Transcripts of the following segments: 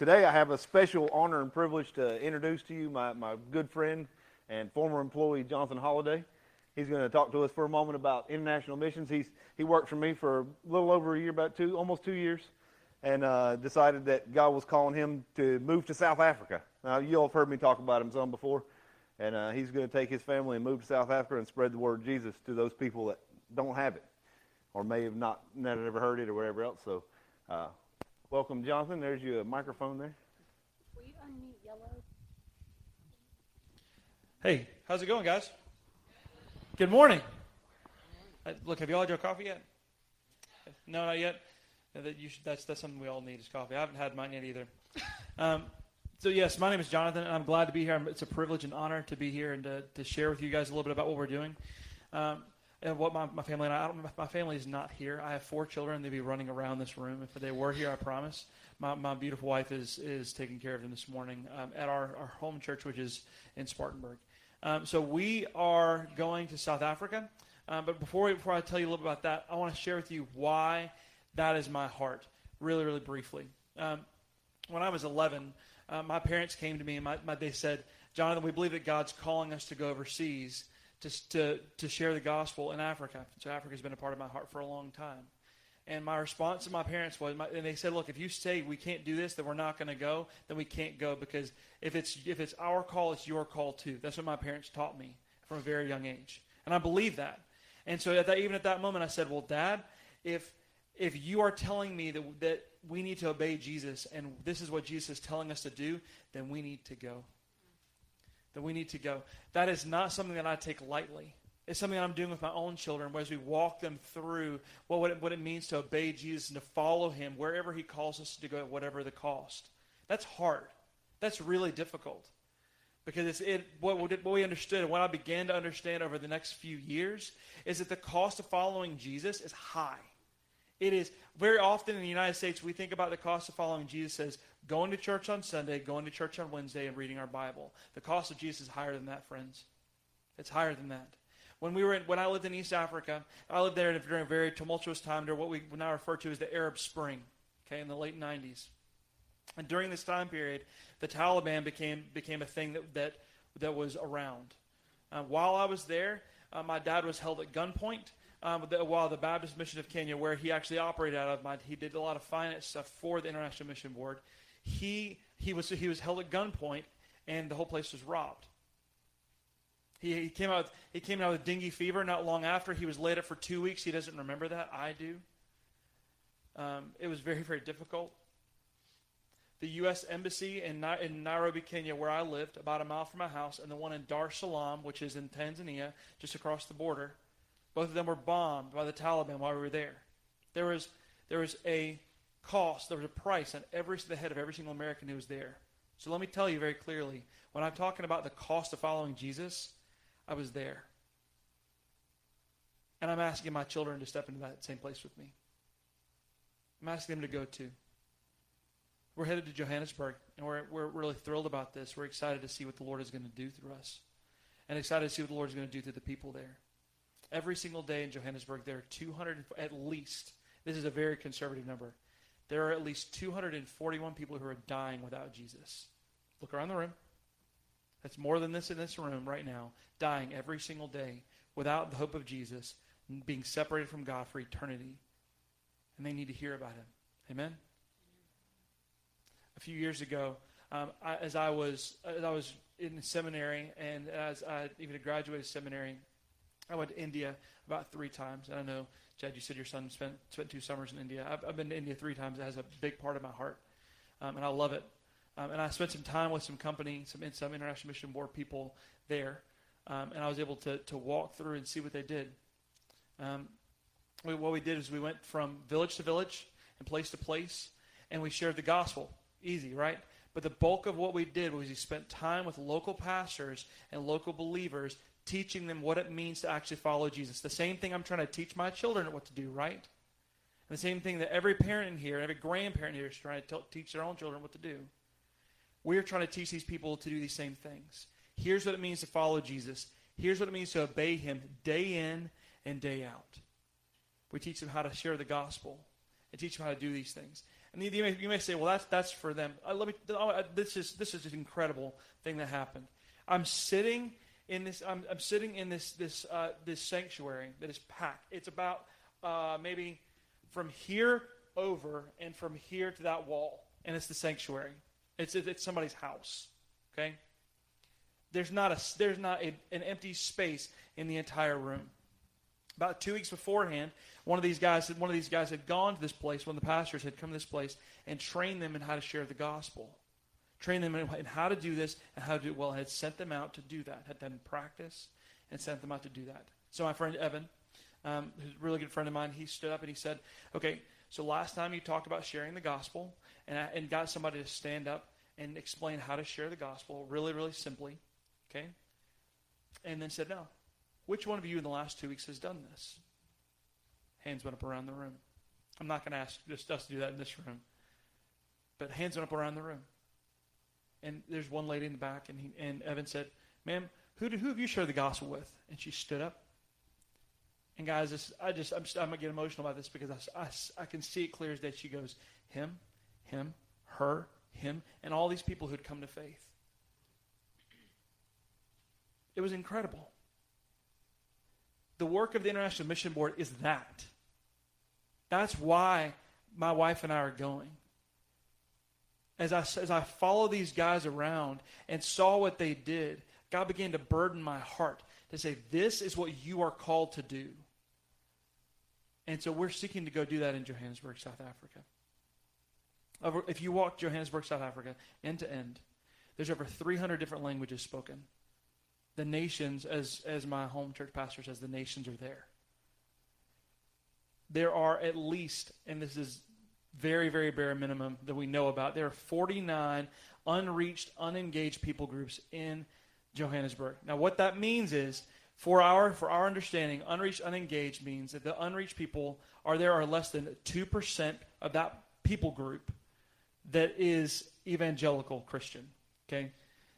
today I have a special honor and privilege to introduce to you my, my good friend and former employee, Jonathan Holiday. He's going to talk to us for a moment about international missions. He's, he worked for me for a little over a year, about two, almost two years, and uh, decided that God was calling him to move to South Africa. Now, you all have heard me talk about him some before, and uh, he's going to take his family and move to South Africa and spread the word of Jesus to those people that don't have it or may have not never heard it or whatever else. So, uh, welcome, Jonathan. There's your microphone there. Will you unmute yellow? Hey, how's it going, guys? Good morning. Uh, look, have you all had your coffee yet? No, not yet. Uh, that you should, that's that's something we all need is coffee. I haven't had mine yet either. Um, so yes, my name is Jonathan, and I'm glad to be here. It's a privilege and honor to be here and to, to share with you guys a little bit about what we're doing. Um, and what my, my family and I, I don't, my family is not here. I have four children. They'd be running around this room if they were here. I promise. My, my beautiful wife is is taking care of them this morning um, at our, our home church, which is in Spartanburg. Um, so we are going to South Africa. Um, but before we, before I tell you a little bit about that, I want to share with you why that is my heart, really, really briefly. Um, when I was 11, uh, my parents came to me and my, my, they said, Jonathan, we believe that God's calling us to go overseas to, to, to share the gospel in Africa. So Africa's been a part of my heart for a long time. And my response to my parents was, my, and they said, "Look, if you say we can't do this, then we're not going to go. Then we can't go because if it's if it's our call, it's your call too." That's what my parents taught me from a very young age, and I believe that. And so, at that, even at that moment, I said, "Well, Dad, if if you are telling me that that we need to obey Jesus, and this is what Jesus is telling us to do, then we need to go." That we need to go. That is not something that I take lightly. It's something that I'm doing with my own children as we walk them through what, what, it, what it means to obey Jesus and to follow him wherever he calls us to go, at whatever the cost. That's hard. That's really difficult. Because it's it, what, what we understood and what I began to understand over the next few years is that the cost of following Jesus is high. It is very often in the United States, we think about the cost of following Jesus as going to church on Sunday, going to church on Wednesday, and reading our Bible. The cost of Jesus is higher than that, friends. It's higher than that. When we were in, when I lived in East Africa, I lived there during a very tumultuous time during what we now refer to as the Arab Spring, okay, in the late 90s. And during this time period, the Taliban became became a thing that that, that was around. Uh, while I was there, uh, my dad was held at gunpoint um, the, while the Baptist Mission of Kenya, where he actually operated out of, he did a lot of finance stuff for the International Mission Board. He he was he was held at gunpoint, and the whole place was robbed. He, he came out he came out with dengue fever not long after. He was laid up for two weeks. He doesn't remember that. I do. Um, it was very very difficult. The U.S. Embassy in, in Nairobi, Kenya, where I lived, about a mile from my house, and the one in Dar es Salaam, which is in Tanzania, just across the border, both of them were bombed by the Taliban while we were there. There was, there was a cost, there was a price on every the head of every single American who was there. So let me tell you very clearly, when I'm talking about the cost of following Jesus, I was there. And I'm asking my children to step into that same place with me. I'm asking them to go too. We're headed to Johannesburg, and we're, we're really thrilled about this. We're excited to see what the Lord is going to do through us, and excited to see what the Lord is going to do through the people there. Every single day in Johannesburg, there are 200, at least, this is a very conservative number, there are at least 241 people who are dying without Jesus. Look around the room. That's more than this in this room right now, dying every single day without the hope of Jesus, being separated from God for eternity. And they need to hear about him. Amen? A few years ago, um, I, as I was as I was in seminary and as I even graduated seminary, I went to India about three times. And I know, Chad, you said your son spent, spent two summers in India. I've, I've been to India three times. It has a big part of my heart. Um, and I love it. Um, and I spent some time with some company, some, some International Mission Board people there. Um, and I was able to, to walk through and see what they did. Um, we, what we did is we went from village to village and place to place, and we shared the gospel. Easy, right? But the bulk of what we did was we spent time with local pastors and local believers teaching them what it means to actually follow Jesus. The same thing I'm trying to teach my children what to do, right? And the same thing that every parent in here, every grandparent here is trying to tell, teach their own children what to do. We're trying to teach these people to do these same things. Here's what it means to follow Jesus. Here's what it means to obey him day in and day out. We teach them how to share the gospel and teach them how to do these things. And you may, you may say, well, that's, that's for them. Uh, let me, uh, this, is, this is an incredible thing that happened. I'm sitting in this, I'm, I'm sitting in this, this, uh, this sanctuary that is packed. It's about uh, maybe from here over and from here to that wall. And it's the sanctuary. It's, it's somebody's house. Okay? There's not, a, there's not a, an empty space in the entire room. About two weeks beforehand, one of these guys, one of these guys had gone to this place. One of the pastors had come to this place and trained them in how to share the gospel, trained them in, how to do this and how to do it well. Had sent them out to do that. Had done practice and sent them out to do that. So my friend Evan, um, who's a really good friend of mine, he stood up and he said, "Okay, so last time you talked about sharing the gospel and, and got somebody to stand up and explain how to share the gospel really, really simply, okay? And then said, no, which one of you in the last two weeks has done this? Hands went up around the room. I'm not going to ask just us to do that in this room. But hands went up around the room. And there's one lady in the back, and, he, and Evan said, Ma'am, who, who have you shared the gospel with? And she stood up. And guys, this, I just, I'm, I'm going to get emotional about this because I, I, I can see it clear as day. She goes, him, him, her, him, and all these people who'd come to faith. It was incredible the work of the International Mission Board is that. That's why my wife and I are going. As I, as I follow these guys around and saw what they did, God began to burden my heart to say, This is what you are called to do. And so we're seeking to go do that in Johannesburg, South Africa. If you walk Johannesburg, South Africa, end to end, there's over 300 different languages spoken the nations, as, as my home church pastor says, the nations are there. There are at least, and this is very, very bare minimum that we know about, there are 49 unreached, unengaged people groups in Johannesburg. Now, what that means is, for our for our understanding, unreached, unengaged means that the unreached people are there are less than two percent of that people group that is evangelical Christian. Okay,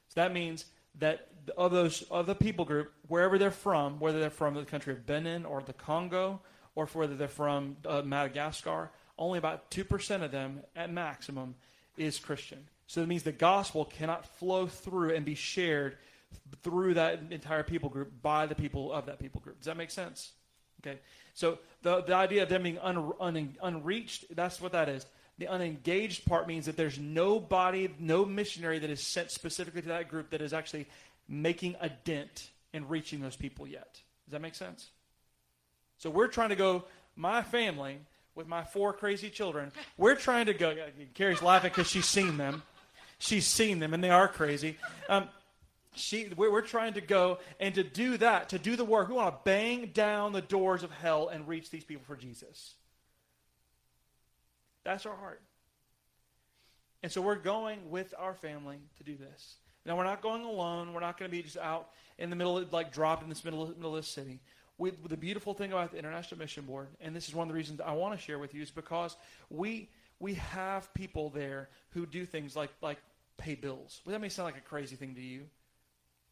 so that means that of those of the people group, wherever they're from, whether they're from the country of Benin or the Congo, or whether they're from uh, Madagascar, only about two percent of them, at maximum, is Christian. So that means the gospel cannot flow through and be shared through that entire people group by the people of that people group. Does that make sense? Okay. So the the idea of them being un, un, unreached, that's what that is. The unengaged part means that there's nobody, no missionary that is sent specifically to that group that is actually making a dent in reaching those people yet. Does that make sense? So we're trying to go, my family, with my four crazy children, we're trying to go. Carrie's laughing because she's seen them. She's seen them, and they are crazy. Um, she, we're, trying to go and to do that, to do the work. We want to bang down the doors of hell and reach these people for Jesus. That's our heart. And so we're going with our family to do this. Now, we're not going alone. We're not going to be just out in the middle, of, like dropped in this middle, middle of the city. The beautiful thing about the International Mission Board, and this is one of the reasons I want to share with you, is because we, we have people there who do things like, like pay bills. Well, that may sound like a crazy thing to you,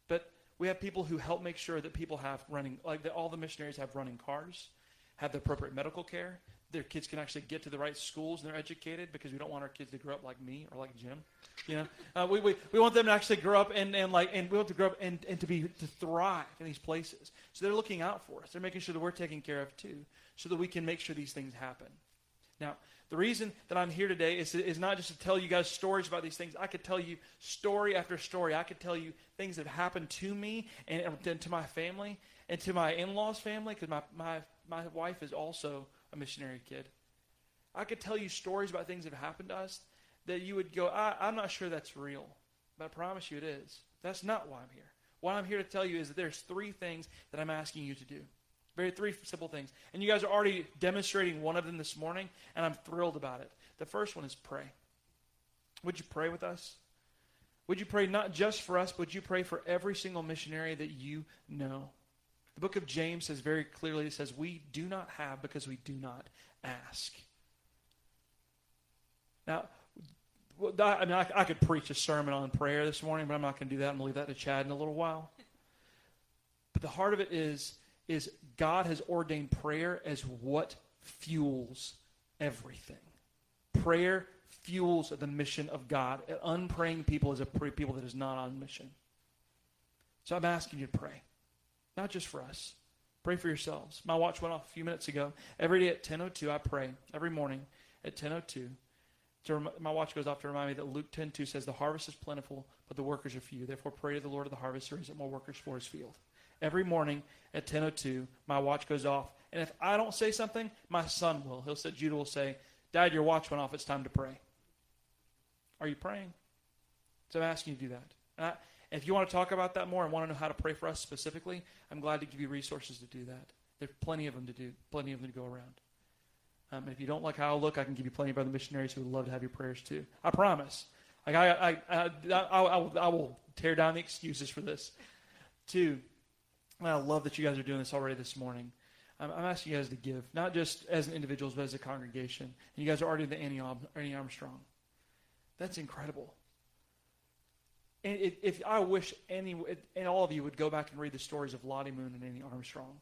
but we have people who help make sure that people have running, like that all the missionaries have running cars, have the appropriate medical care, their kids can actually get to the right schools and they're educated because we don't want our kids to grow up like me or like Jim. You know, uh, we, we, we want them to actually grow up and, and like and we want to grow up and, and to be to thrive in these places. So they're looking out for us. They're making sure that we're taken care of too, so that we can make sure these things happen. Now, the reason that I'm here today is, is not just to tell you guys stories about these things. I could tell you story after story. I could tell you things that have happened to me and, and to my family and to my in-laws' family because my, my, my wife is also a missionary kid. I could tell you stories about things that have happened to us that you would go, I, I'm not sure that's real. But I promise you it is. That's not why I'm here. What I'm here to tell you is that there's three things that I'm asking you to do. Very three simple things. And you guys are already demonstrating one of them this morning, and I'm thrilled about it. The first one is pray. Would you pray with us? Would you pray not just for us, but would you pray for every single missionary that you know? The book of James says very clearly, it says, We do not have because we do not ask. Now, I mean, I, could preach a sermon on prayer this morning, but I'm not going to do that. I'm going to leave that to Chad in a little while. But the heart of it is, is God has ordained prayer as what fuels everything. Prayer fuels the mission of God. Unpraying people is a people that is not on mission. So I'm asking you to pray, not just for us. Pray for yourselves. My watch went off a few minutes ago. Every day at 10:02, I pray every morning at 10:02. my watch goes off to remind me that Luke 10:2 says, "The harvest is plentiful, but the workers are few. Therefore, pray to the Lord of the harvest to raise up more workers for His field." Every morning at 10:02, my watch goes off, and if I don't say something, my son will. He'll say, Judah will say, "Dad, your watch went off. It's time to pray." Are you praying? So I'm asking you to do that. And, I, if you want to talk about that more and want to know how to pray for us specifically, I'm glad to give you resources to do that. There's plenty of them to do, plenty of them to go around. Um, and if you don't like how I look, I can give you plenty of other missionaries who would love to have your prayers too. I promise. Like I, I, I, I, I, I will tear down the excuses for this. Two, I love that you guys are doing this already this morning. I'm, I'm asking you guys to give, not just as individuals, but as a congregation. And you guys are already the Annie Armstrong. That's incredible. And if, I wish any and all of you would go back and read the stories of Lottie Moon and Annie Armstrong.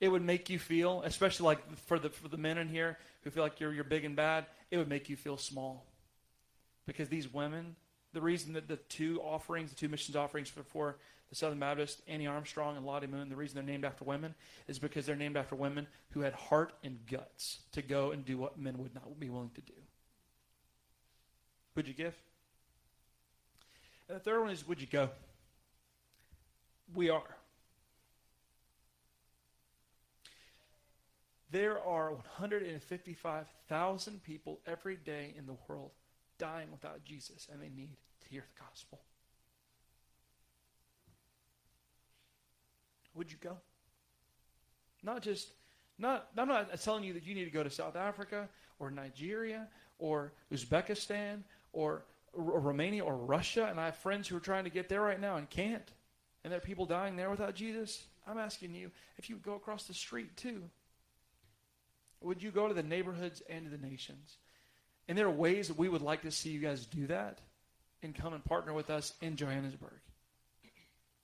It would make you feel, especially like for the for the men in here who feel like you're you're big and bad, it would make you feel small. Because these women, the reason that the two offerings, the two missions offerings for, for the Southern Baptist, Annie Armstrong and Lottie Moon, the reason they're named after women is because they're named after women who had heart and guts to go and do what men would not be willing to do. Would you give? And the third one is, would you go? We are. There are 155,000 people every day in the world dying without Jesus, and they need to hear the gospel. Would you go? Not just, not, I'm not telling you that you need to go to South Africa or Nigeria or Uzbekistan or, or Romania or Russia, and I have friends who are trying to get there right now and can't. And there are people dying there without Jesus. I'm asking you if you would go across the street too. Would you go to the neighborhoods and to the nations? And there are ways that we would like to see you guys do that and come and partner with us in Johannesburg.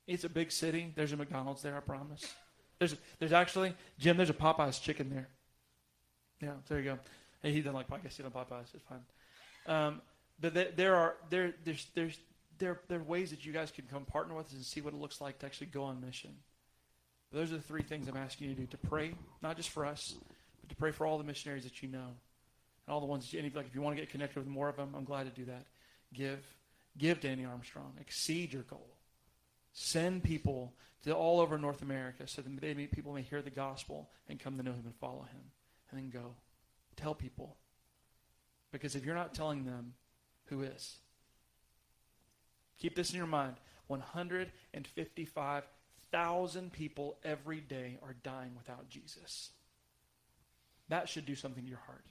It's a big city. There's a McDonald's there, I promise. There's there's actually Jim. There's a Popeyes chicken there. Yeah, there you go. Hey, he doesn't like Popeyes. He doesn't Popeyes. It's fine. Um, but there are there there's there's there there are ways that you guys can come partner with us and see what it looks like to actually go on mission. Those are the three things I'm asking you to do: to pray, not just for us, but to pray for all the missionaries that you know, and all the ones. That you, like if you want to get connected with more of them, I'm glad to do that. Give, give Annie Armstrong. Exceed your goal. Send people to all over North America so that they may, people may hear the gospel and come to know Him and follow Him, and then go tell people. Because if you're not telling them, who is. Keep this in your mind 155,000 people every day are dying without Jesus. That should do something to your heart.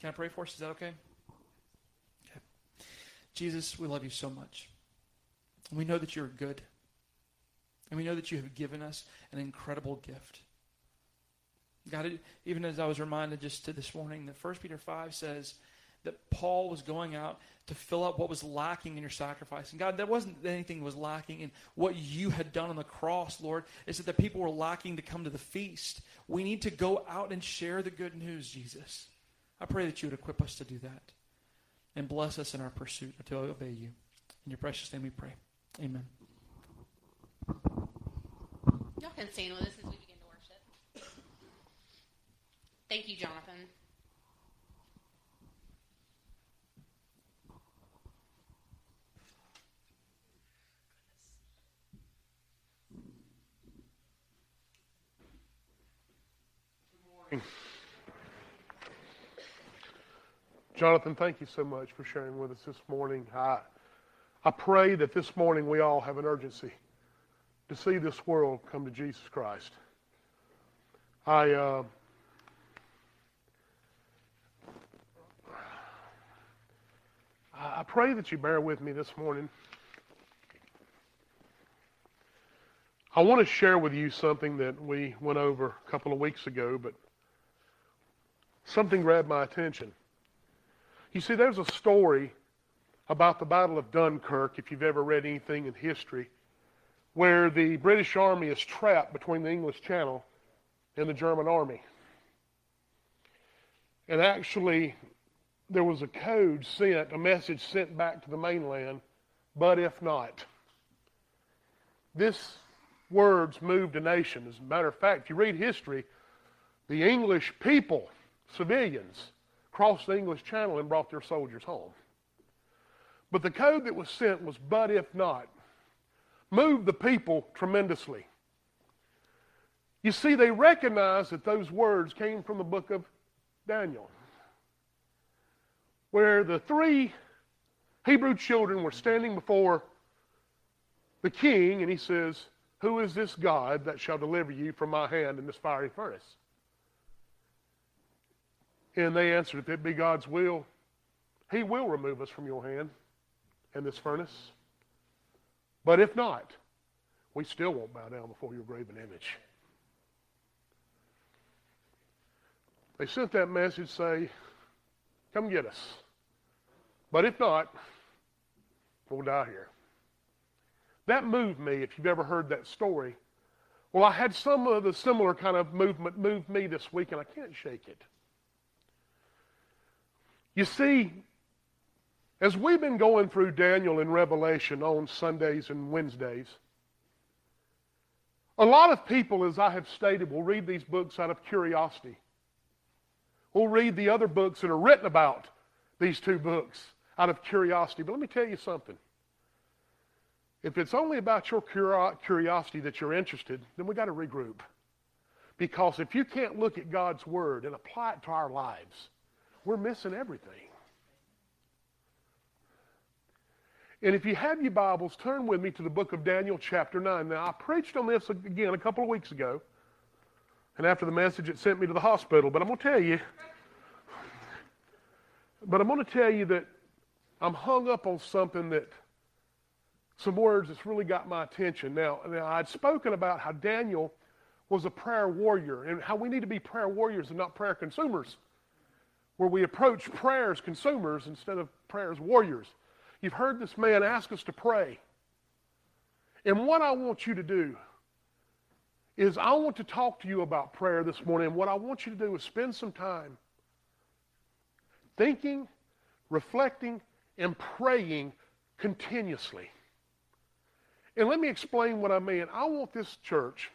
Can I pray for us? Is that okay? Okay. Jesus, we love you so much. We know that you're good. And we know that you have given us an incredible gift. God, even as I was reminded just to this morning that 1 Peter 5 says that Paul was going out to fill up what was lacking in your sacrifice. And God, there wasn't anything was lacking in what you had done on the cross, Lord. It's that the people were lacking to come to the feast. We need to go out and share the good news, Jesus. I pray that you would equip us to do that and bless us in our pursuit to obey you. In your precious name we pray. Amen. Y'all can stand with us as we begin to worship. Thank you, Jonathan. Jonathan, thank you so much for sharing with us this morning. I, I pray that this morning we all have an urgency to see this world come to Jesus Christ. I, uh, I pray that you bear with me this morning. I want to share with you something that we went over a couple of weeks ago, but something grabbed my attention. You see, there's a story about the Battle of Dunkirk, if you've ever read anything in history, where the British Army is trapped between the English Channel and the German Army. And actually, there was a code sent, a message sent back to the mainland, but if not. This words moved a nation. As a matter of fact, if you read history, the English people, civilians, crossed the English Channel and brought their soldiers home. But the code that was sent was, but if not, moved the people tremendously. You see, they recognized that those words came from the book of Daniel, where the three Hebrew children were standing before the king, and he says, Who is this God that shall deliver you from my hand in this fiery furnace? And they answered, If it be God's will, he will remove us from your hand and this furnace. But if not, we still won't bow down before your graven image. They sent that message, say, come get us. But if not, we'll die here. That moved me, if you've ever heard that story. Well, I had some of the similar kind of movement move me this week, and I can't shake it. You see, as we've been going through Daniel and Revelation on Sundays and Wednesdays, a lot of people, as I have stated, will read these books out of curiosity. We'll read the other books that are written about these two books out of curiosity. But let me tell you something. If it's only about your curiosity that you're interested, then we've got to regroup. Because if you can't look at God's Word and apply it to our lives, we're missing everything. And if you have your Bibles, turn with me to the book of Daniel, chapter 9. Now, I preached on this again a couple of weeks ago. And after the message, it sent me to the hospital. But I'm going to tell you, but I'm going to tell you that I'm hung up on something that, some words that's really got my attention. Now, now I'd spoken about how Daniel was a prayer warrior and how we need to be prayer warriors and not prayer consumers, where we approach prayer as consumers instead of prayer as warriors. You've heard this man ask us to pray. And what I want you to do is I want to talk to you about prayer this morning. And what I want you to do is spend some time thinking, reflecting, and praying continuously. And let me explain what I mean. I want this church,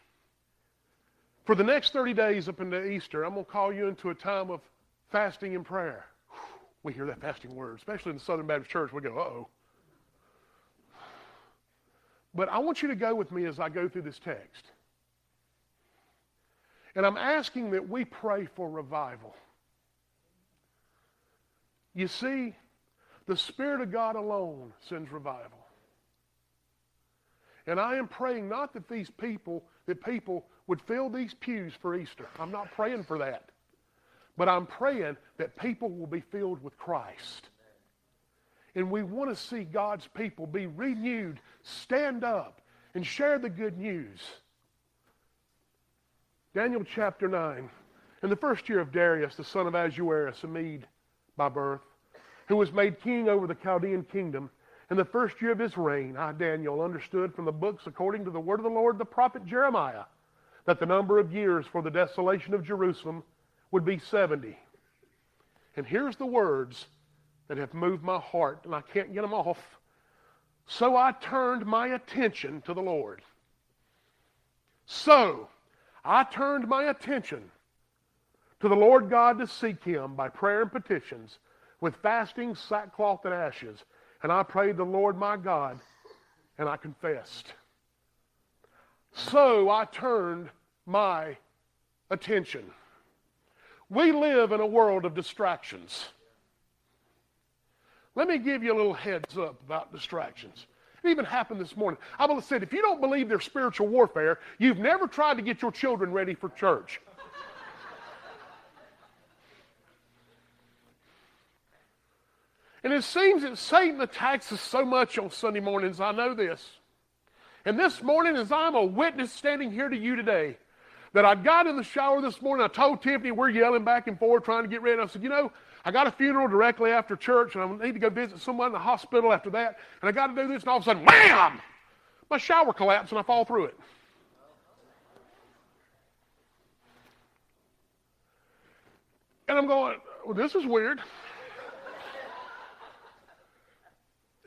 for the next 30 days up into Easter, I'm going to call you into a time of fasting and prayer. We hear that fasting word, especially in the Southern Baptist Church. We go, uh oh. But I want you to go with me as I go through this text. And I'm asking that we pray for revival. You see, the Spirit of God alone sends revival. And I am praying not that these people, that people would fill these pews for Easter. I'm not praying for that. But I'm praying that people will be filled with Christ. And we want to see God's people be renewed, stand up, and share the good news. Daniel chapter 9. In the first year of Darius, the son of Ahasuerus, a Mede by birth, who was made king over the Chaldean kingdom, in the first year of his reign, I, Daniel, understood from the books according to the word of the Lord the prophet Jeremiah that the number of years for the desolation of Jerusalem would be 70. And here's the words that have moved my heart, and I can't get them off. So I turned my attention to the Lord. So I turned my attention to the Lord God to seek him by prayer and petitions with fasting, sackcloth, and ashes. And I prayed the Lord my God, and I confessed. So I turned my attention. We live in a world of distractions. Let me give you a little heads up about distractions. It even happened this morning. I said, if you don't believe there's spiritual warfare, you've never tried to get your children ready for church. and it seems that Satan attacks us so much on Sunday mornings. I know this. And this morning, as I'm a witness standing here to you today, that I got in the shower this morning. I told Tiffany we're yelling back and forth trying to get ready. I said, you know, I got a funeral directly after church, and I need to go visit someone in the hospital after that, and I got to do this, and all of a sudden, wham! My shower collapsed, and I fall through it. And I'm going, well, this is weird.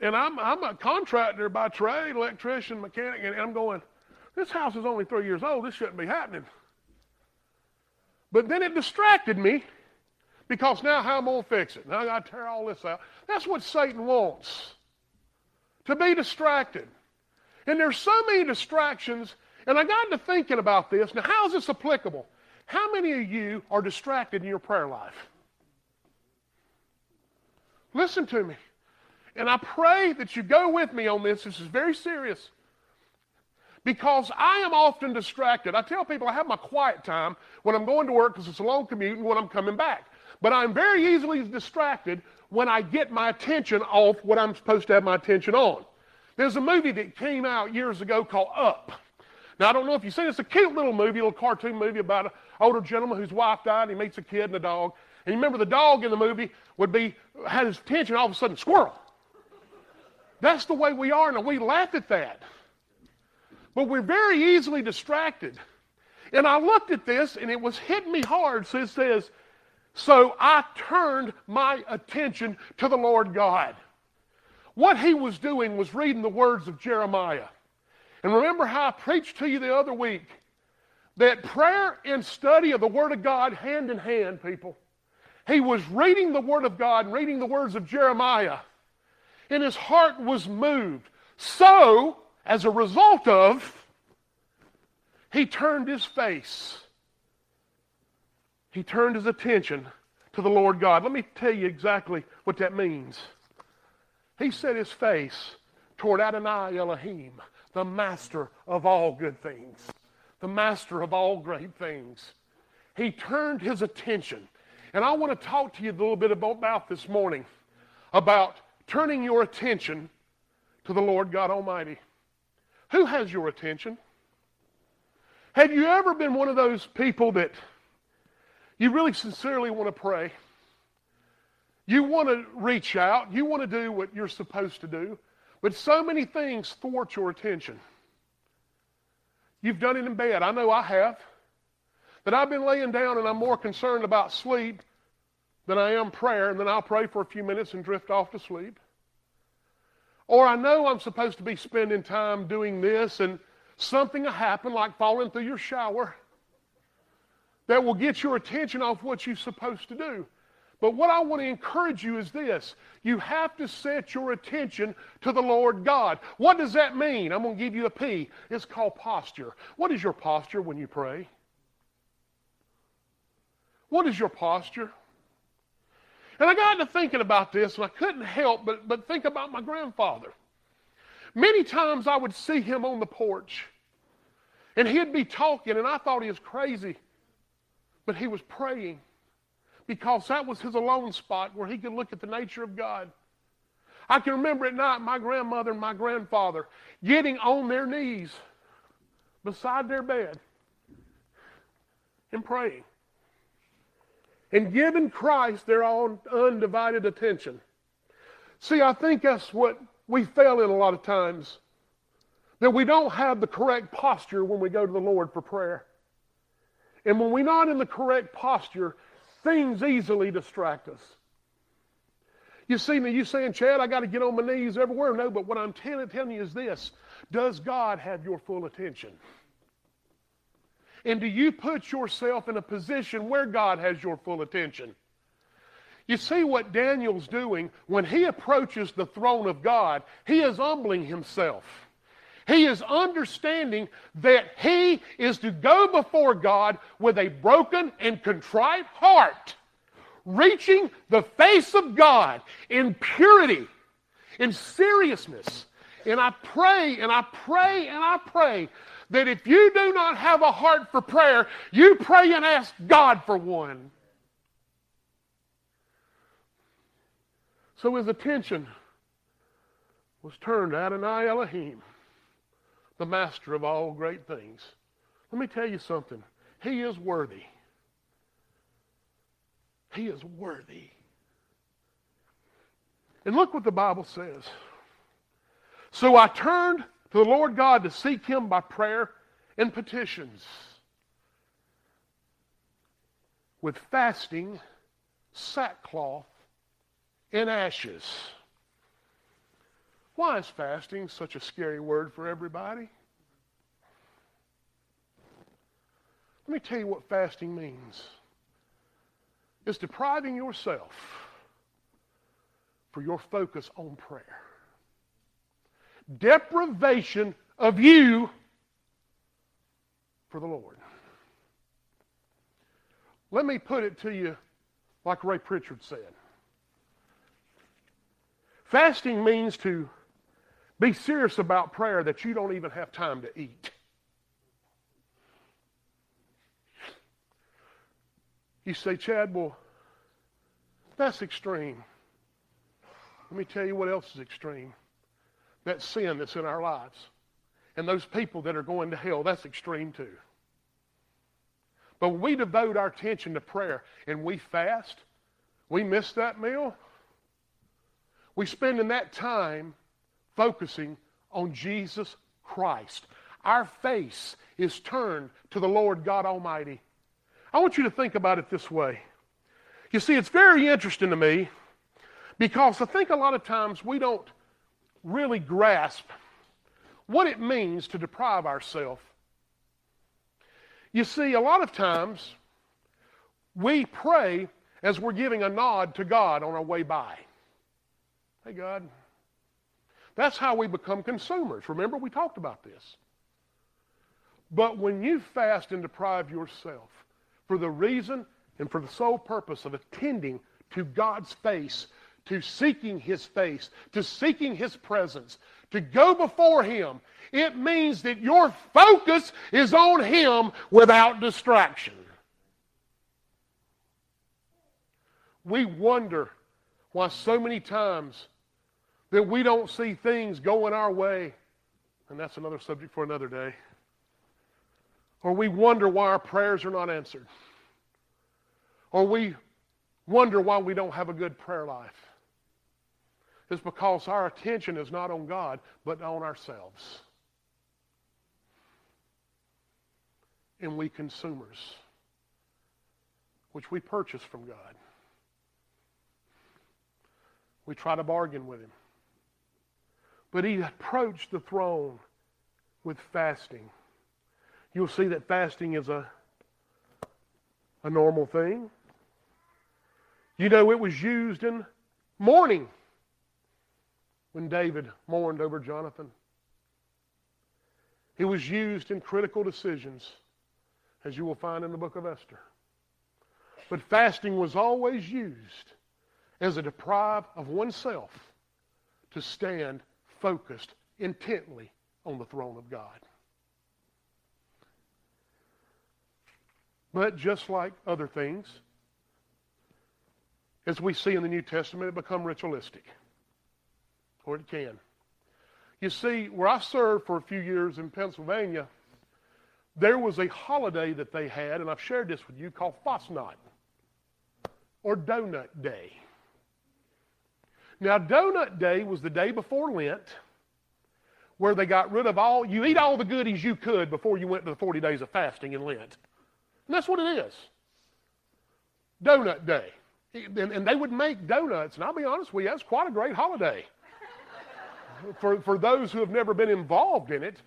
and I'm, I'm a contractor by trade, electrician, mechanic, and I'm going, this house is only three years old. This shouldn't be happening. But then it distracted me because now how am I going to fix it? Now I got to tear all this out. That's what Satan wants to be distracted. And there's so many distractions, and I got to thinking about this. Now, how is this applicable? How many of you are distracted in your prayer life? Listen to me. And I pray that you go with me on this. This is very serious. Because I am often distracted. I tell people I have my quiet time when I'm going to work because it's a long commute and when I'm coming back. But I'm very easily distracted when I get my attention off what I'm supposed to have my attention on. There's a movie that came out years ago called Up. Now, I don't know if you've seen it. It's a cute little movie, a little cartoon movie about an older gentleman whose wife died. And he meets a kid and a dog. And you remember the dog in the movie would be, had his attention, all of a sudden, squirrel. That's the way we are, and we laugh at that. But we're very easily distracted. And I looked at this, and it was hitting me hard. So it says, So I turned my attention to the Lord God. What he was doing was reading the words of Jeremiah. And remember how I preached to you the other week that prayer and study of the Word of God hand in hand, people. He was reading the Word of God and reading the words of Jeremiah, and his heart was moved. So, as a result of, he turned his face, he turned his attention to the Lord God. Let me tell you exactly what that means. He set his face toward Adonai Elohim, the master of all good things, the master of all great things. He turned his attention. And I want to talk to you a little bit about this morning about turning your attention to the Lord God Almighty. Who has your attention? Have you ever been one of those people that you really sincerely want to pray? You want to reach out, you want to do what you're supposed to do, but so many things thwart your attention. You've done it in bed. I know I have. That I've been laying down and I'm more concerned about sleep than I am prayer, and then I'll pray for a few minutes and drift off to sleep. Or I know I'm supposed to be spending time doing this, and something will happen, like falling through your shower, that will get your attention off what you're supposed to do. But what I want to encourage you is this you have to set your attention to the Lord God. What does that mean? I'm going to give you a P. It's called posture. What is your posture when you pray? What is your posture? And I got to thinking about this, and I couldn't help but, but think about my grandfather. Many times I would see him on the porch, and he'd be talking, and I thought he was crazy, but he was praying because that was his alone spot where he could look at the nature of God. I can remember at night my grandmother and my grandfather getting on their knees beside their bed and praying and giving Christ their own undivided attention. See, I think that's what we fail in a lot of times. That we don't have the correct posture when we go to the Lord for prayer. And when we're not in the correct posture, things easily distract us. You see me, you saying, Chad, I got to get on my knees everywhere. No, but what I'm telling, telling you is this Does God have your full attention? And do you put yourself in a position where God has your full attention? You see what Daniel's doing when he approaches the throne of God, he is humbling himself. He is understanding that he is to go before God with a broken and contrite heart, reaching the face of God in purity, in seriousness. And I pray and I pray and I pray that if you do not have a heart for prayer, you pray and ask God for one. So his attention was turned to Adonai Elohim, the master of all great things. Let me tell you something. He is worthy. He is worthy. And look what the Bible says. So I turned to the Lord God to seek Him by prayer and petitions with fasting, sackcloth and ashes. Why is fasting such a scary word for everybody? Let me tell you what fasting means. It's depriving yourself for your focus on prayer. Deprivation of you for the Lord. Let me put it to you like Ray Pritchard said. Fasting means to be serious about prayer that you don't even have time to eat. You say, Chad, well, that's extreme. Let me tell you what else is extreme. That sin that's in our lives. And those people that are going to hell, that's extreme too. But we devote our attention to prayer and we fast, we miss that meal. We spend in that time focusing on Jesus Christ. Our face is turned to the Lord God Almighty. I want you to think about it this way. You see, it's very interesting to me because I think a lot of times we don't really grasp what it means to deprive ourselves. You see, a lot of times we pray as we're giving a nod to God on our way by. Hey, God. That's how we become consumers. Remember, we talked about this. But when you fast and deprive yourself for the reason and for the sole purpose of attending to God's face, to seeking His face, to seeking His presence, to go before Him, it means that your focus is on Him without distraction. We wonder why so many times that we don't see things going our way, and that's another subject for another day. Or we wonder why our prayers are not answered. Or we wonder why we don't have a good prayer life. It's because our attention is not on God, but on ourselves. And we consumers, which we purchase from God. We try to bargain with Him. But He approached the throne with fasting. You'll see that fasting is a, a normal thing. You know, it was used in mourning when David mourned over Jonathan. He was used in critical decisions, as you will find in the book of Esther. But fasting was always used as a deprive of oneself to stand focused intently on the throne of God. But just like other things, as we see in the New Testament, it become ritualistic. Or it can. You see, where I served for a few years in Pennsylvania, there was a holiday that they had, and I've shared this with you, called Fastnacht, or Donut Day. Now, Donut Day was the day before Lent, where they got rid of all, you eat all the goodies you could before you went to the 40 days of fasting in Lent. And that's what it is. Donut Day. And, and they would make donuts, and I'll be honest with you, that's quite a great holiday. For, for those who have never been involved in it.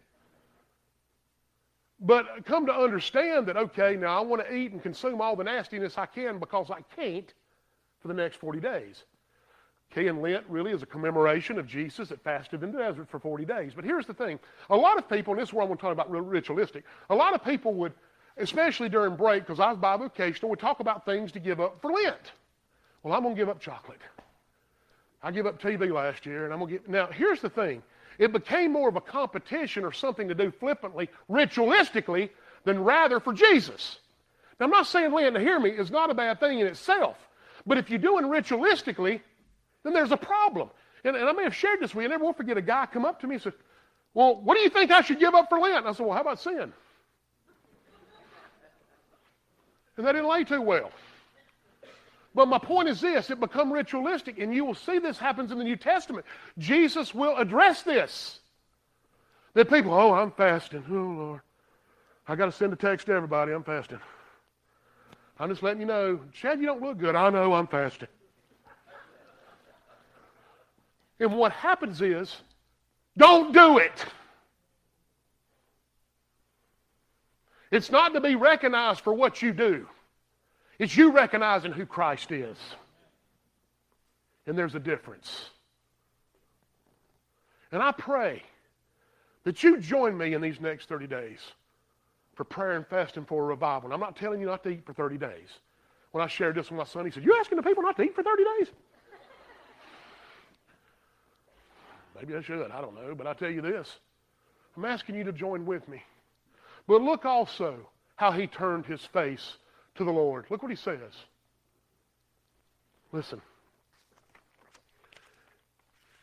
But come to understand that, okay, now I want to eat and consume all the nastiness I can because I can't for the next 40 days. Okay, and Lent really is a commemoration of Jesus that fasted in the desert for 40 days. But here's the thing a lot of people, and this is where I'm going to talk about ritualistic, a lot of people would, especially during break, because I was bivocational, would talk about things to give up for Lent. Well, I'm going to give up chocolate. I gave up TV last year, and I'm going to get. Now, here's the thing it became more of a competition or something to do flippantly, ritualistically, than rather for Jesus. Now, I'm not saying Lent, to hear me, is not a bad thing in itself. But if you're doing ritualistically, then there's a problem. And, and I may have shared this with you. I never will forget a guy come up to me and said, Well, what do you think I should give up for Lent? And I said, Well, how about sin? And that didn't lay too well. But my point is this it become ritualistic, and you will see this happens in the New Testament. Jesus will address this. That people, oh, I'm fasting. Oh, Lord. I got to send a text to everybody, I'm fasting. I'm just letting you know. Chad, you don't look good. I know I'm fasting. And what happens is, don't do it. It's not to be recognized for what you do. It's you recognizing who Christ is. And there's a difference. And I pray that you join me in these next 30 days for prayer and fasting for a revival. And I'm not telling you not to eat for 30 days. When I shared this with my son, he said, You're asking the people not to eat for 30 days? Maybe I should. I don't know. But I tell you this I'm asking you to join with me. But look also how he turned his face to the Lord. Look what he says. Listen.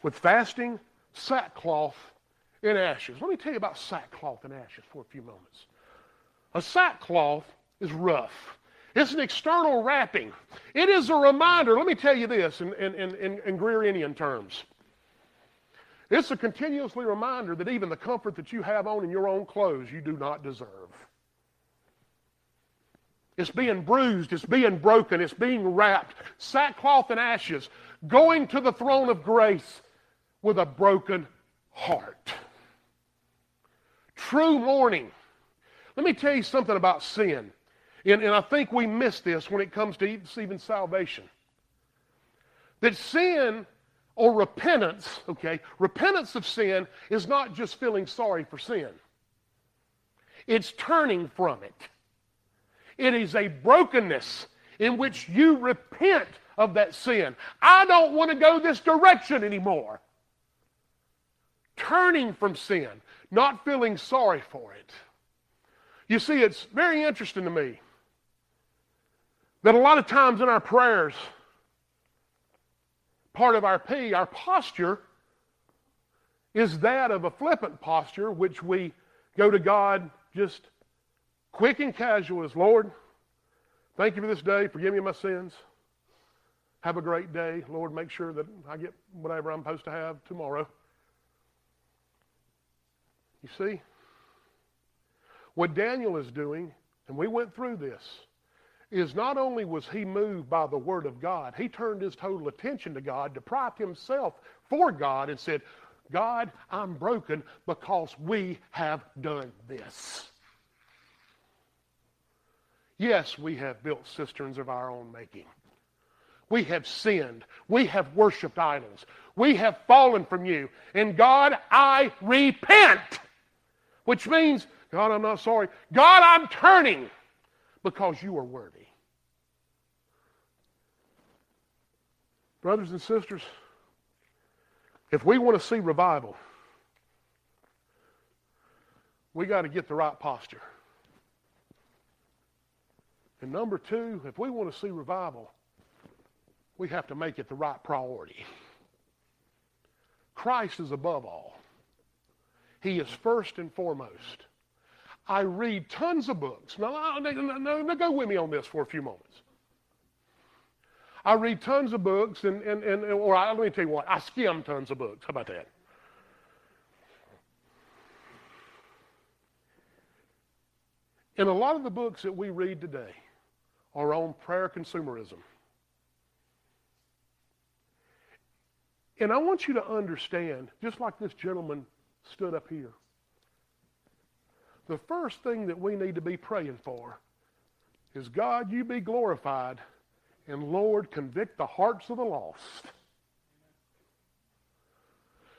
With fasting, sackcloth, and ashes. Let me tell you about sackcloth and ashes for a few moments. A sackcloth is rough. It's an external wrapping. It is a reminder, let me tell you this in, in, in, in Greer Indian terms. It's a continuously reminder that even the comfort that you have on in your own clothes, you do not deserve. It's being bruised, it's being broken, it's being wrapped. Sackcloth and ashes, going to the throne of grace with a broken heart. True mourning. Let me tell you something about sin. And, and I think we miss this when it comes to even salvation. That sin or repentance, okay, repentance of sin is not just feeling sorry for sin, it's turning from it. It is a brokenness in which you repent of that sin. I don't want to go this direction anymore. Turning from sin, not feeling sorry for it. You see, it's very interesting to me that a lot of times in our prayers, part of our P, our posture, is that of a flippant posture, which we go to God just quick and casual as Lord, thank you for this day. Forgive me my sins. Have a great day. Lord, make sure that I get whatever I'm supposed to have tomorrow. You see? What Daniel is doing, and we went through this, is not only was he moved by the Word of God, he turned his total attention to God, deprived himself for God, and said, God, I'm broken because we have done this. Yes, we have built cisterns of our own making. We have sinned. We have worshiped idols. We have fallen from you. And God, I repent. Which means, God, I'm not sorry. God, I'm turning because you are worthy. Brothers and sisters, if we want to see revival, we got to get the right posture. And number two, if we want to see revival, we have to make it the right priority. Christ is above all. He is first and foremost. I read tons of books. Now, now, now, go with me on this for a few moments. I read tons of books, and, and, and or I, let me tell you what, I skim tons of books. How about that? In a lot of the books that we read today are own prayer consumerism. And I want you to understand, just like this gentleman stood up here, the first thing that we need to be praying for is God, you be glorified, and Lord, convict the hearts of the lost.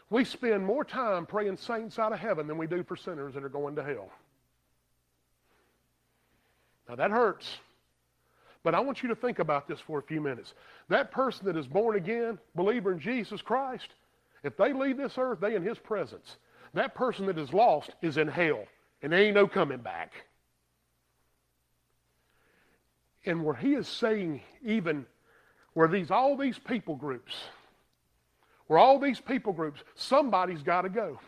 We spend more time praying saints out of heaven than we do for sinners that are going to hell. Now that hurts. But I want you to think about this for a few minutes. That person that is born again, believer in Jesus Christ, if they leave this earth, they in his presence. That person that is lost is in hell, and there ain't no coming back. And where he is saying, even where these all these people groups, where all these people groups, somebody's got to go.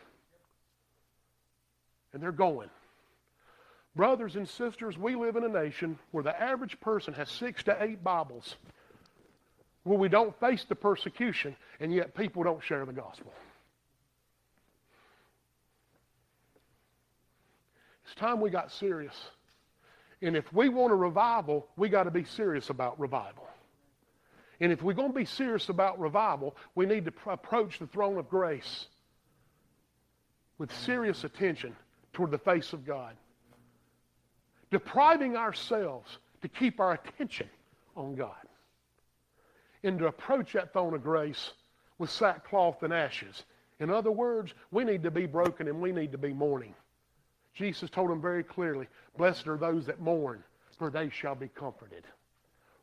And they're going. Brothers and sisters, we live in a nation where the average person has six to eight Bibles, where we don't face the persecution, and yet people don't share the gospel. It's time we got serious. And if we want a revival, we got to be serious about revival. And if we're going to be serious about revival, we need to pr- approach the throne of grace with serious attention toward the face of God. Depriving ourselves to keep our attention on God. And to approach that throne of grace with sackcloth and ashes. In other words, we need to be broken and we need to be mourning. Jesus told them very clearly, Blessed are those that mourn, for they shall be comforted.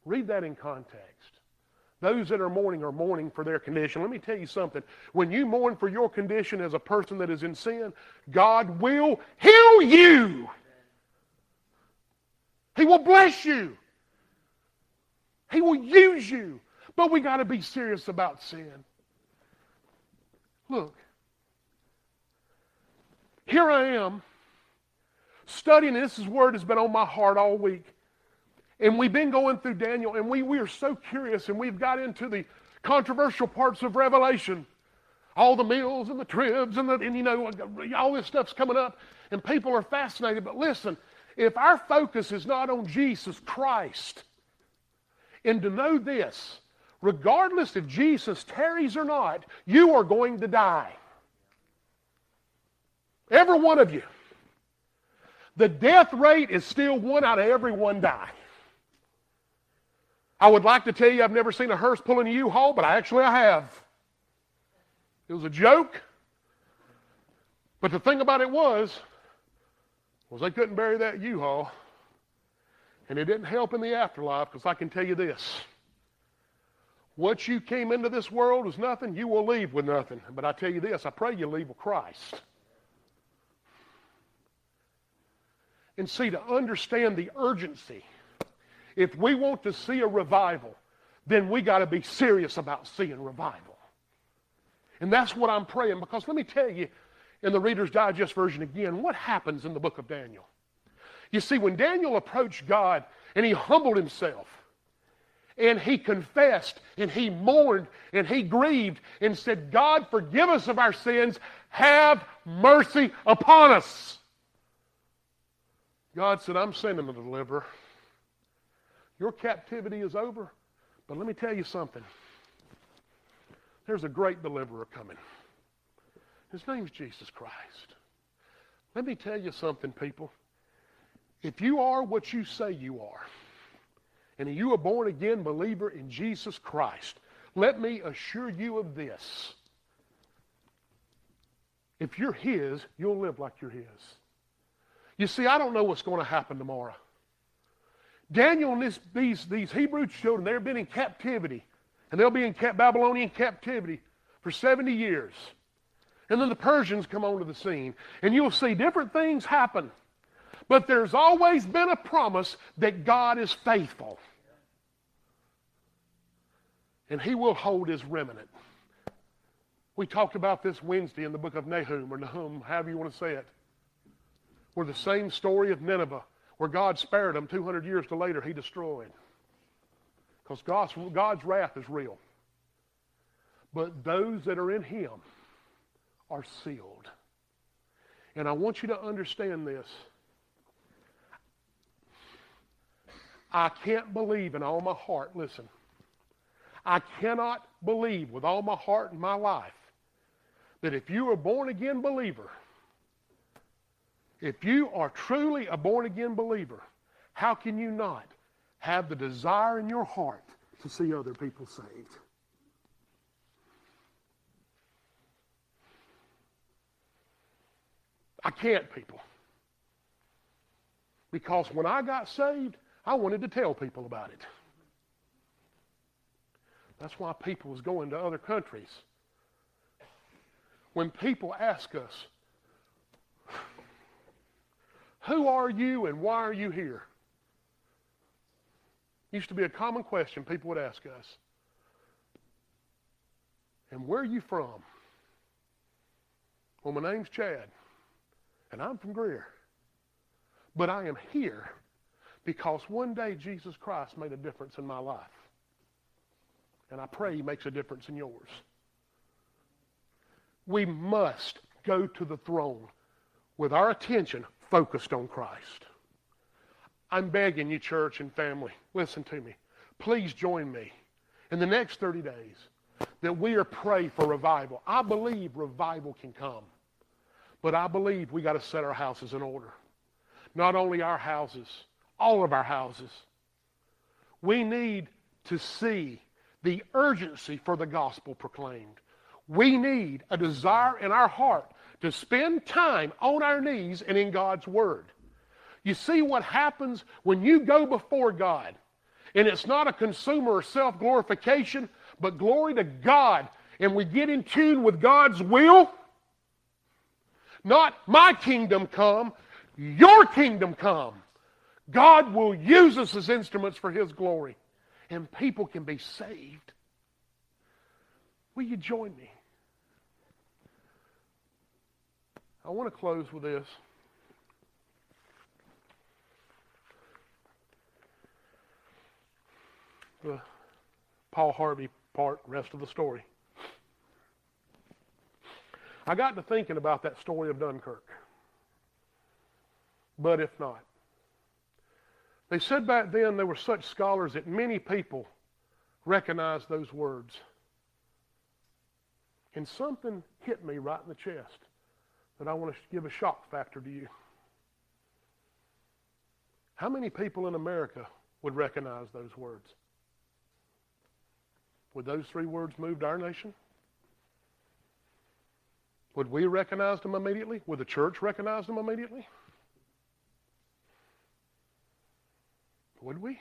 Read that in context. Those that are mourning are mourning for their condition. Let me tell you something. When you mourn for your condition as a person that is in sin, God will heal you. He will bless you. He will use you. But we got to be serious about sin. Look, here I am studying, this word has been on my heart all week. And we've been going through Daniel, and we, we are so curious, and we've got into the controversial parts of Revelation. All the meals and the tribs, and, the, and you know, all this stuff's coming up, and people are fascinated. But listen, if our focus is not on Jesus Christ, and to know this, regardless if Jesus tarries or not, you are going to die. Every one of you. The death rate is still one out of every one die. I would like to tell you I've never seen a hearse pulling a U-Haul, but actually I have. It was a joke. But the thing about it was, was they couldn't bury that U-Haul. And it didn't help in the afterlife because I can tell you this. What you came into this world was nothing, you will leave with nothing. But I tell you this, I pray you leave with Christ. And see, to understand the urgency if we want to see a revival, then we got to be serious about seeing revival. And that's what I'm praying because let me tell you, in the Reader's Digest version again, what happens in the book of Daniel? You see, when Daniel approached God and he humbled himself, and he confessed and he mourned and he grieved and said, God, forgive us of our sins. Have mercy upon us. God said, I'm sending a deliverer. Your captivity is over. But let me tell you something. There's a great deliverer coming. His name's Jesus Christ. Let me tell you something, people. If you are what you say you are, and you are a born again believer in Jesus Christ, let me assure you of this. If you're His, you'll live like you're His. You see, I don't know what's going to happen tomorrow. Daniel and this, these, these Hebrew children, they've been in captivity. And they'll be in Babylonian captivity for 70 years. And then the Persians come onto the scene. And you'll see different things happen. But there's always been a promise that God is faithful. And he will hold his remnant. We talked about this Wednesday in the book of Nahum, or Nahum, however you want to say it, where the same story of Nineveh where God spared them 200 years to later, he destroyed. Because God's, God's wrath is real. But those that are in him are sealed. And I want you to understand this. I can't believe in all my heart, listen. I cannot believe with all my heart and my life that if you are a born again believer, if you are truly a born again believer, how can you not have the desire in your heart to see other people saved? I can't, people. Because when I got saved, I wanted to tell people about it. That's why people was going to other countries. When people ask us, who are you and why are you here? Used to be a common question people would ask us. And where are you from? Well, my name's Chad, and I'm from Greer. But I am here because one day Jesus Christ made a difference in my life. And I pray he makes a difference in yours. We must go to the throne with our attention focused on Christ. I'm begging you, church and family, listen to me. Please join me in the next 30 days that we are praying for revival. I believe revival can come, but I believe we got to set our houses in order. Not only our houses, all of our houses. We need to see the urgency for the gospel proclaimed. We need a desire in our heart to spend time on our knees and in God's Word. You see what happens when you go before God, and it's not a consumer or self glorification, but glory to God, and we get in tune with God's will. Not my kingdom come, your kingdom come. God will use us as instruments for His glory, and people can be saved. Will you join me? I want to close with this. The Paul Harvey part, rest of the story. I got to thinking about that story of Dunkirk. But if not, they said back then there were such scholars that many people recognized those words. And something hit me right in the chest that I want to give a shock factor to you. How many people in America would recognize those words? Would those three words move our nation? Would we recognize them immediately? Would the church recognize them immediately? Would we?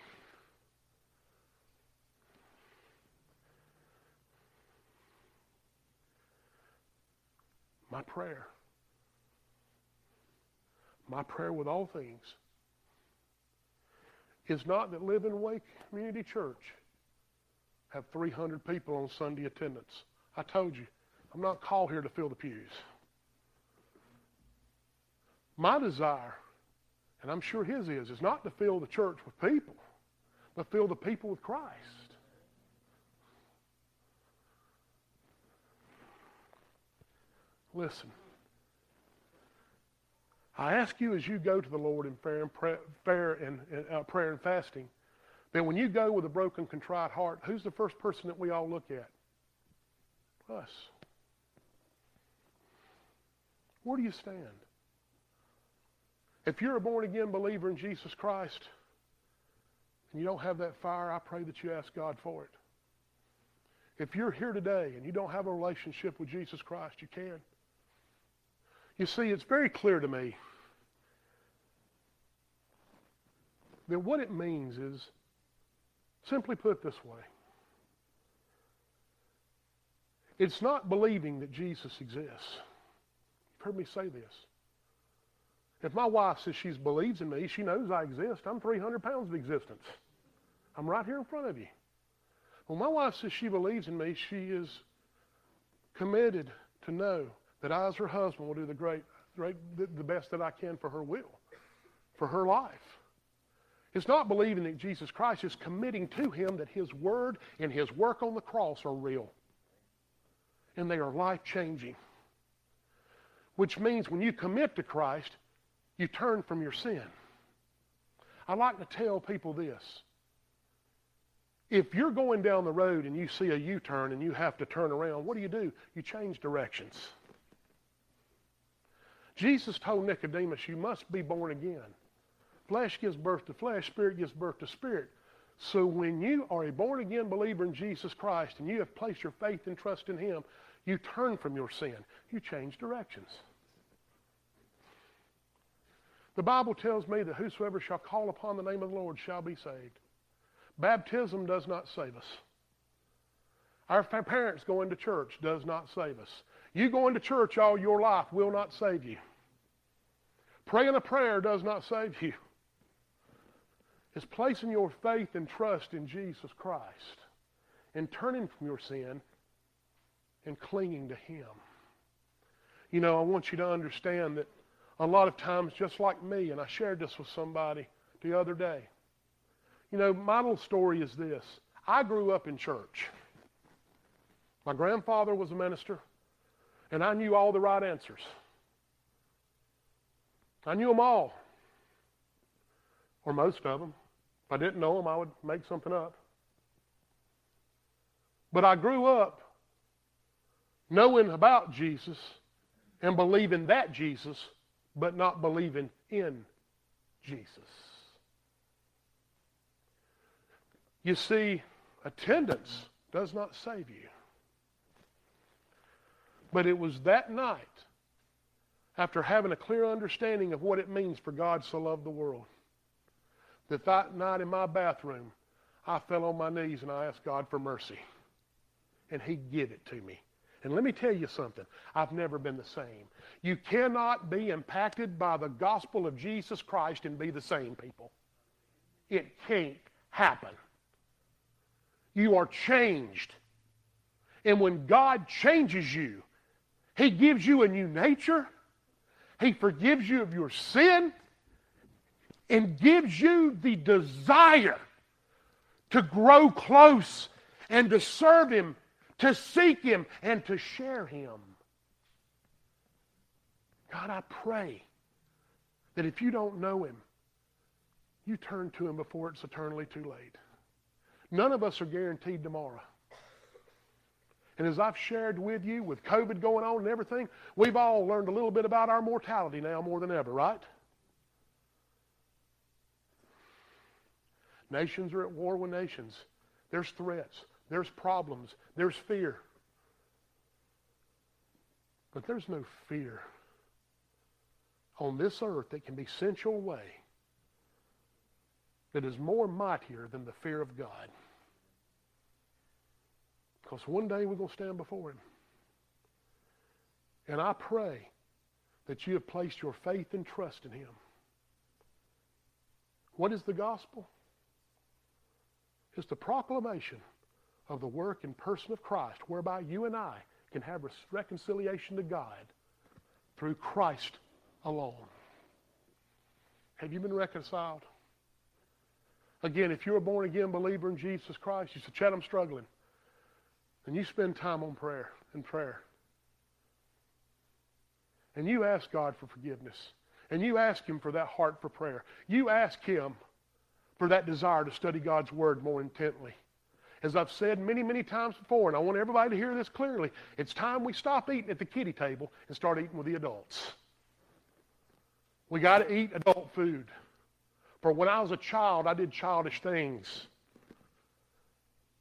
My prayer, my prayer with all things, is not that Living Way Community Church have 300 people on Sunday attendance. I told you, I'm not called here to fill the pews. My desire and I'm sure his is, is not to fill the church with people, but fill the people with Christ. Listen. I ask you as you go to the Lord in prayer and, prayer and, uh, prayer and fasting, that when you go with a broken, contrite heart, who's the first person that we all look at? Us. Where do you stand? If you're a born again believer in Jesus Christ and you don't have that fire, I pray that you ask God for it. If you're here today and you don't have a relationship with Jesus Christ, you can. You see, it's very clear to me that what it means is, simply put this way, it's not believing that Jesus exists. Heard me say this. If my wife says she believes in me, she knows I exist. I'm 300 pounds of existence. I'm right here in front of you. When my wife says she believes in me, she is committed to know that I, as her husband, will do the great, great, the best that I can for her will, for her life. It's not believing that Jesus Christ is committing to Him that His Word and His work on the cross are real. And they are life changing. Which means when you commit to Christ, you turn from your sin. I like to tell people this. If you're going down the road and you see a U turn and you have to turn around, what do you do? You change directions. Jesus told Nicodemus, You must be born again. Flesh gives birth to flesh, spirit gives birth to spirit. So when you are a born again believer in Jesus Christ and you have placed your faith and trust in Him, you turn from your sin. You change directions. The Bible tells me that whosoever shall call upon the name of the Lord shall be saved. Baptism does not save us. Our parents going to church does not save us. You going to church all your life will not save you. Praying a prayer does not save you. It's placing your faith and trust in Jesus Christ and turning from your sin and clinging to Him. You know, I want you to understand that a lot of times just like me, and I shared this with somebody the other day. You know, my little story is this. I grew up in church. My grandfather was a minister, and I knew all the right answers. I knew them all. or most of them. If I didn't know them, I would make something up. But I grew up knowing about Jesus and believing that Jesus, but not believing in Jesus. You see, attendance does not save you. But it was that night, after having a clear understanding of what it means for God to love the world, that that night in my bathroom, I fell on my knees and I asked God for mercy. And He gave it to me. And let me tell you something. I've never been the same. You cannot be impacted by the gospel of Jesus Christ and be the same, people. It can't happen. You are changed. And when God changes you, He gives you a new nature, He forgives you of your sin, and gives you the desire to grow close and to serve Him, to seek Him, and to share Him. God, I pray that if you don't know Him, you turn to Him before it's eternally too late. None of us are guaranteed tomorrow. And as I've shared with you, with COVID going on and everything, we've all learned a little bit about our mortality now more than ever, right? Nations are at war with nations. There's threats, there's problems, there's fear. But there's no fear on this earth that can be sent your way that is more mightier than the fear of God. Because one day we're going to stand before Him. And I pray that you have placed your faith and trust in Him. What is the gospel? It's the proclamation of the work and person of Christ, whereby you and I can have reconciliation to God through Christ alone. Have you been reconciled? Again, if you're a born again believer in Jesus Christ, you say, Chad, I'm struggling. And you spend time on prayer and prayer. And you ask God for forgiveness. And you ask Him for that heart for prayer. You ask Him for that desire to study God's Word more intently. As I've said many, many times before, and I want everybody to hear this clearly, it's time we stop eating at the kiddie table and start eating with the adults. We got to eat adult food. For when I was a child, I did childish things.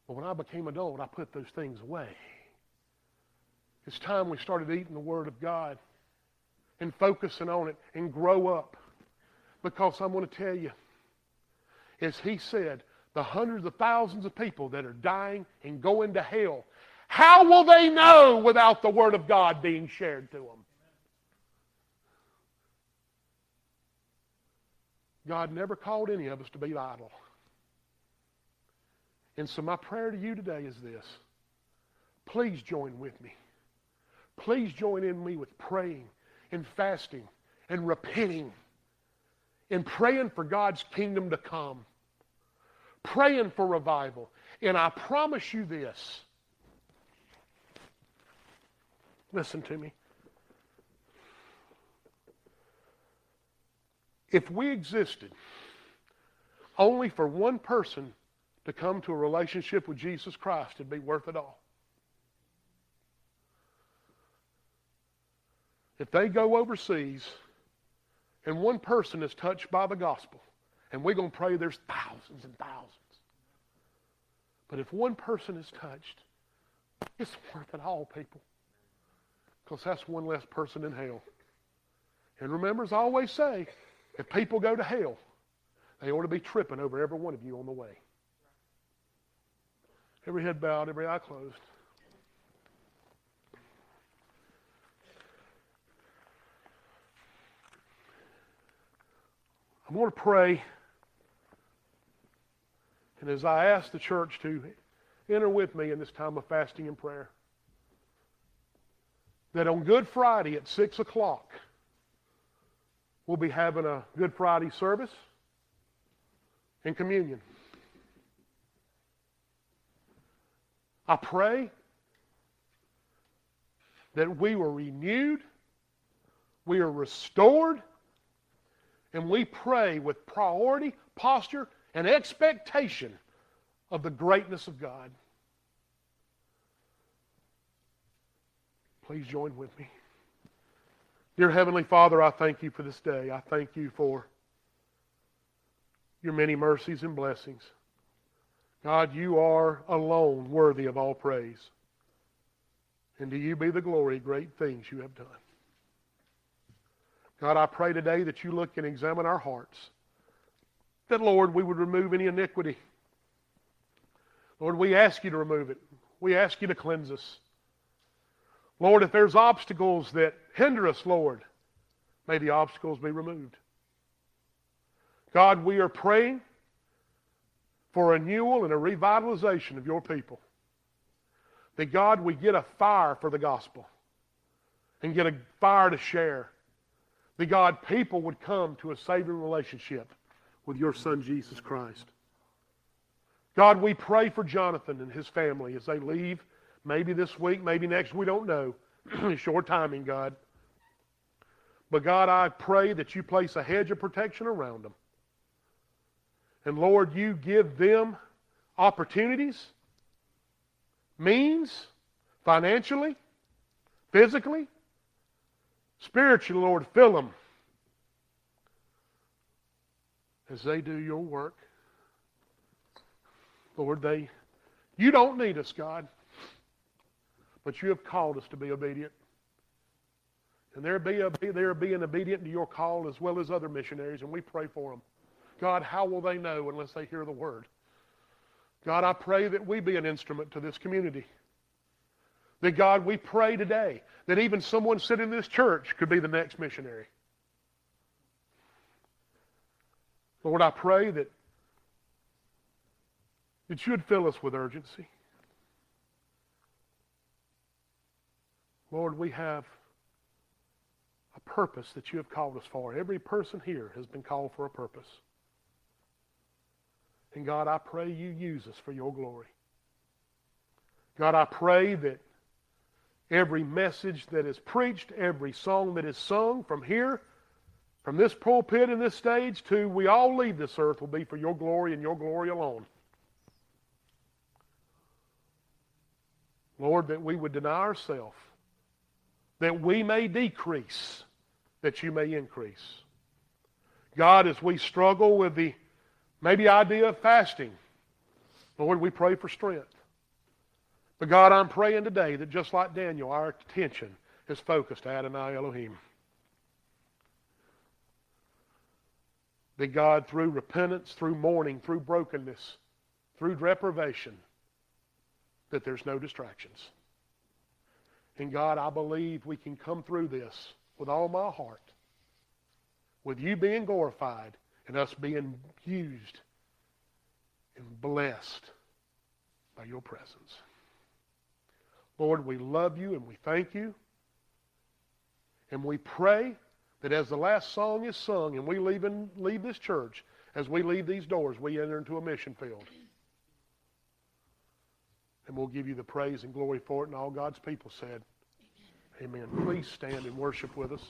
But when I became adult, I put those things away. It's time we started eating the Word of God and focusing on it and grow up. Because I'm going to tell you, as he said, the hundreds of thousands of people that are dying and going to hell, how will they know without the Word of God being shared to them? God never called any of us to be idle. And so my prayer to you today is this. Please join with me. Please join in me with praying and fasting and repenting and praying for God's kingdom to come. Praying for revival. And I promise you this. Listen to me. If we existed only for one person to come to a relationship with Jesus Christ, it'd be worth it all. If they go overseas and one person is touched by the gospel, and we're going to pray there's thousands and thousands. But if one person is touched, it's worth it all, people. Because that's one less person in hell. And remember, as I always say, if people go to hell, they ought to be tripping over every one of you on the way. Every head bowed, every eye closed. I'm going to pray. And as I ask the church to enter with me in this time of fasting and prayer, that on Good Friday at 6 o'clock, we'll be having a Good Friday service and communion. I pray that we were renewed, we are restored, And we pray with priority, posture, and expectation of the greatness of God. Please join with me. Dear Heavenly Father, I thank you for this day. I thank you for your many mercies and blessings. God, you are alone worthy of all praise. And to you be the glory, great things you have done. God, I pray today that you look and examine our hearts. That, Lord, we would remove any iniquity. Lord, we ask you to remove it. We ask you to cleanse us. Lord, if there's obstacles that hinder us, Lord, may the obstacles be removed. God, we are praying for renewal and a revitalization of your people. That God, we get a fire for the gospel and get a fire to share. That God, people would come to a saving relationship with your Son, Jesus Christ. God, we pray for Jonathan and his family as they leave, maybe this week, maybe next, we don't know. Short timing, God. But God, I pray that you place a hedge of protection around them. And Lord, you give them opportunities, means, financially, physically, spiritually, Lord, fill them as they do your work. Lord, they you don't need us, God, but you have called us to be obedient. And they're, be, they're being obedient to your call as well as other missionaries, and we pray for them. God, how will they know unless they hear the word? God, I pray that we be an instrument to this community. That, God, we pray today that even someone sitting in this church could be the next missionary. Lord, I pray that, that you would fill us with urgency. Lord, we have a purpose that you have called us for. Every person here has been called for a purpose. And God, I pray you use us for your glory. God, I pray that every message that is preached, every song that is sung from here, from this pulpit and this stage to we all leave this earth will be for your glory and your glory alone. Lord, that we would deny ourselves, that we may decrease, that you may increase. God, as we struggle with the Maybe idea of fasting. Lord, we pray for strength. But God, I'm praying today that just like Daniel, our attention is focused to Adonai Elohim. That God, through repentance, through mourning, through brokenness, through deprivation, that there's no distractions. And God, I believe we can come through this with all my heart, with you being glorified and us being used and blessed by your presence. Lord, we love you and we thank you. And we pray that as the last song is sung and we leave, in, leave this church, as we leave these doors, we enter into a mission field. And we'll give you the praise and glory for it. And all God's people said, Amen. Amen. Please stand and worship with us.